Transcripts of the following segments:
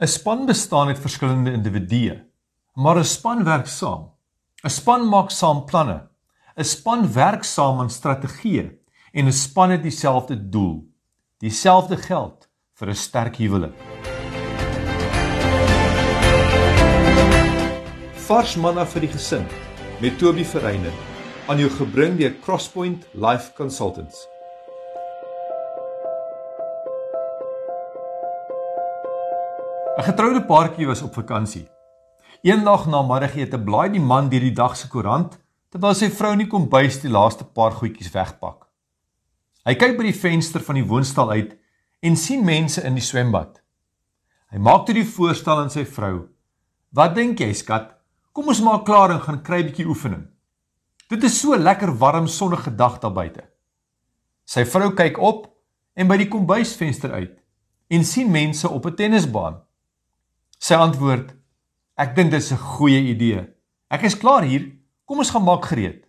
'n Span bestaan uit verskillende individue, maar 'n span werk saam. 'n Span maak saam planne. 'n Span werk saam aan strategieë en 'n span het dieselfde doel, dieselfde geld vir 'n sterk huwelik. Vars manna vir die gesin met Toby Verreine aan jou gebring deur Crosspoint Life Consultants. 'n Getroude paartjie was op vakansie. Eendag na middagete blaai die man deur die dag se koerant terwyl sy vrou in die kombuis die laaste paar goedjies wegpak. Hy kyk by die venster van die woonstel uit en sien mense in die swembad. Hy maak toe die voorstel aan sy vrou: "Wat dink jy, skat? Kom ons maak klaar en gaan kry 'n bietjie oefening. Dit is so lekker warm sonnige dag daar buite." Sy vrou kyk op en by die kombuisvenster uit en sien mense op 'n tennisbaan. Sy antwoord: Ek dink dit is 'n goeie idee. Ek is klaar hier. Kom ons gaan maak gereed.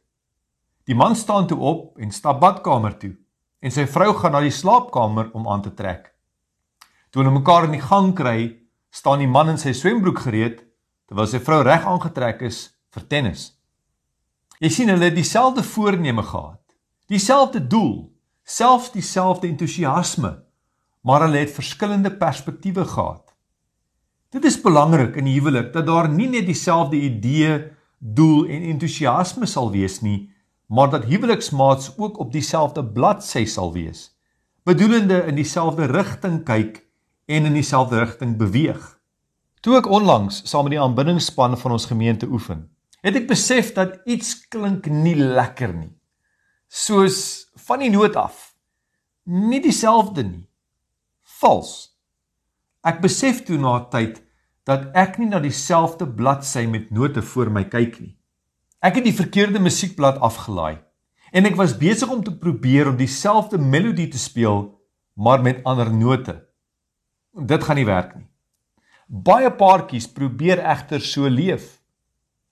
Die man staan toe op en stap badkamer toe en sy vrou gaan na die slaapkamer om aan te trek. Toe hulle mekaar in die gang kry, staan die man in sy swembroek gereed terwyl sy vrou reg aangetrek is vir tennis. Jy sien hulle het dieselfde voorneme gehad, dieselfde doel, selfs dieselfde entoesiasme, maar hulle het verskillende perspektiewe gehad. Dit is belangrik in die huwelik dat daar nie net dieselfde idee, doel en entoesiasme sal wees nie, maar dat huweliksmaats ook op dieselfde bladsy sal wees, bedoelende in dieselfde rigting kyk en in dieselfde rigting beweeg. Toe ek onlangs saam met die aanbiddingsspan van ons gemeente oefen, het ek besef dat iets klink nie lekker nie. Soos van die noot af. Nie dieselfde nie. Vals. Ek besef toe na tyd dat ek nie na dieselfde bladsy met note voor my kyk nie. Ek het die verkeerde musiekblad afgelaai en ek was besig om te probeer om dieselfde melodie te speel maar met ander note. Dit gaan nie werk nie. Baie paartjies probeer egter so leef.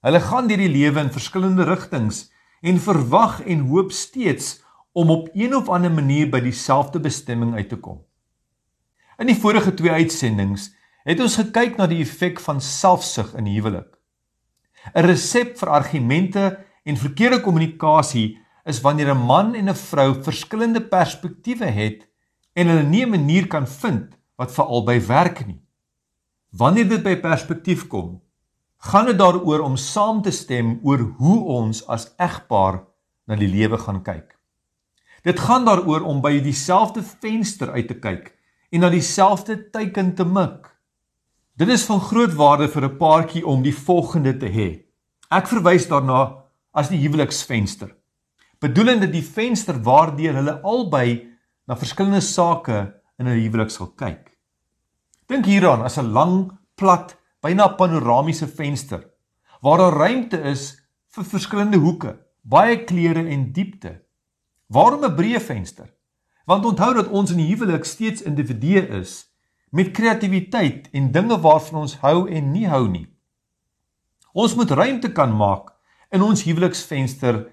Hulle gaan deur die lewe in verskillende rigtings en verwag en hoop steeds om op een of ander manier by dieselfde bestemming uit te kom. In die vorige twee uitsendings het ons gekyk na die effek van selfsug in die huwelik. 'n Resep vir argumente en verkeerde kommunikasie is wanneer 'n man en 'n vrou verskillende perspektiewe het en hulle nie 'n manier kan vind wat vir albei werk nie. Wanneer dit by perspektief kom, gaan dit daaroor om saam te stem oor hoe ons as egpaar na die lewe gaan kyk. Dit gaan daaroor om by dieselfde venster uit te kyk en na dieselfde teiken te mik. Dit is van groot waarde vir 'n paartjie om die volgende te hê. Ek verwys daarna as die huweliksvenster. Bedoelende die venster waardeur hulle albei na verskillende sake in 'n huwelik sal kyk. Dink hieraan as 'n lang, plat, byna panoramiese venster waar daar ruimte is vir verskillende hoeke, baie kleure en diepte. Waarom 'n breë venster? Want onthou dat ons in die huwelik steeds individue is met kreatiwiteit en dinge waarvan ons hou en nie hou nie. Ons moet ruimte kan maak in ons huweliksvenster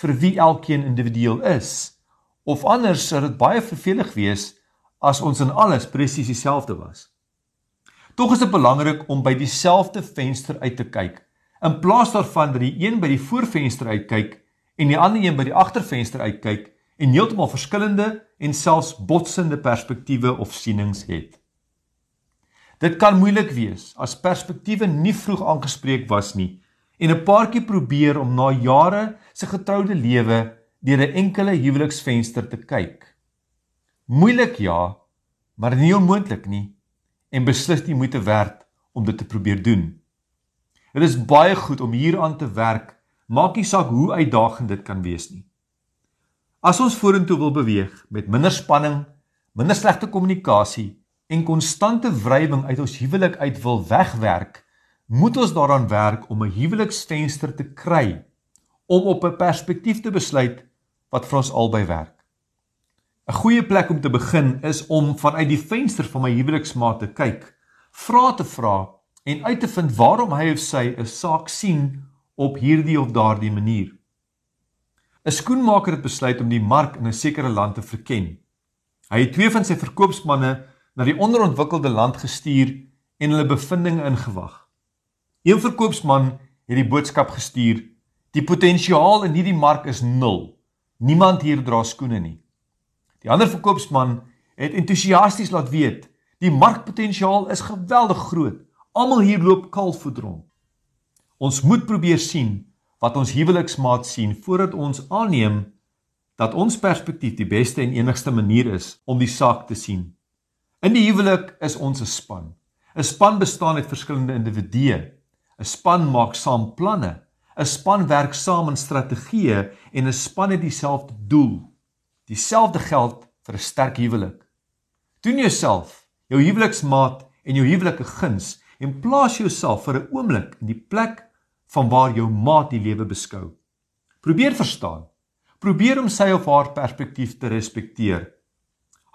vir wie elkeen individueel is. Of anders sou dit baie vervelig wees as ons in alles presies dieselfde was. Tog is dit belangrik om by dieselfde venster uit te kyk in plaas daarvan dat die een by die voorvenster uitkyk en die ander een by die agtervenster uitkyk en heeltemal verskillende en selfs botsende perspektiewe of sienings het. Dit kan moeilik wees as perspektiewe nie vroeg aangespreek was nie en 'n paartjie probeer om na jare se getroude lewe deur 'n enkele huweliksvenster te kyk. Moeilik ja, maar nie onmoontlik nie en beslis die moeite werd om dit te probeer doen. Dit is baie goed om hieraan te werk, maak nie saak hoe uitdagend dit kan wees nie. As ons vorentoe wil beweeg met minder spanning, minder slegte kommunikasie en konstante wrywing uit ons huwelik uit wil wegwerk, moet ons daaraan werk om 'n huweliksvenster te kry om op 'n perspektief te besluit wat vir ons albei werk. 'n Goeie plek om te begin is om vanuit die venster van my huweliksmaat te kyk, vra te vra en uit te vind waarom hy of sy 'n saak sien op hierdie of daardie manier. 'n Skoenmaker het besluit om die mark in 'n sekere land te verken. Hy het twee van sy verkoopsmanne na die onderontwikkelde land gestuur en hulle bevindinge ingewag. Een verkoopsman het die boodskap gestuur: "Die potensiaal in hierdie mark is nul. Niemand hier dra skoene nie." Die ander verkoopsman het entoesiasties laat weet: "Die markpotensiaal is geweldig groot. Almal hier loop kaalvoet rond." Ons moet probeer sien wat ons huweliksmaat sien voordat ons aanneem dat ons perspektief die beste en enigste manier is om die saak te sien. In die huwelik is ons 'n span. 'n Span bestaan uit verskillende individue. 'n Span maak saam planne. 'n Span werk saam in strategieë en 'n span het dieselfde doel. Dieselfde geld vir 'n sterk huwelik. Doen jouself, jou huweliksmaat en jou huwelike guns en plaas jouself vir 'n oomblik in die plek van waar jou maat die lewe beskou. Probeer verstaan. Probeer om sy of haar perspektief te respekteer.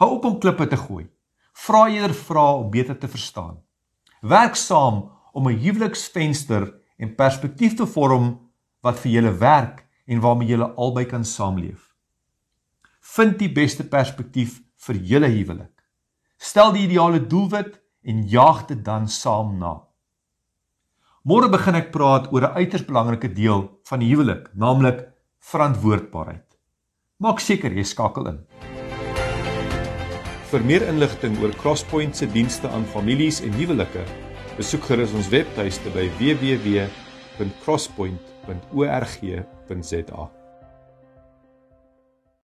Hou op om klippe te gooi. Vra eerder vra om beter te verstaan. Werk saam om 'n huweliksvenster en perspektief te vorm wat vir julle werk en waarmee julle albei kan saamleef. Vind die beste perspektief vir julle huwelik. Stel die ideale doelwit en jaag dit dan saam na. Môre begin ek praat oor 'n uiters belangrike deel van die huwelik, naamlik verantwoordbaarheid. Maak seker jy skakel in. Vir meer inligting oor Crosspoint se dienste aan families en huwelike, besoek gerus ons webtuiste by www.crosspoint.org.za.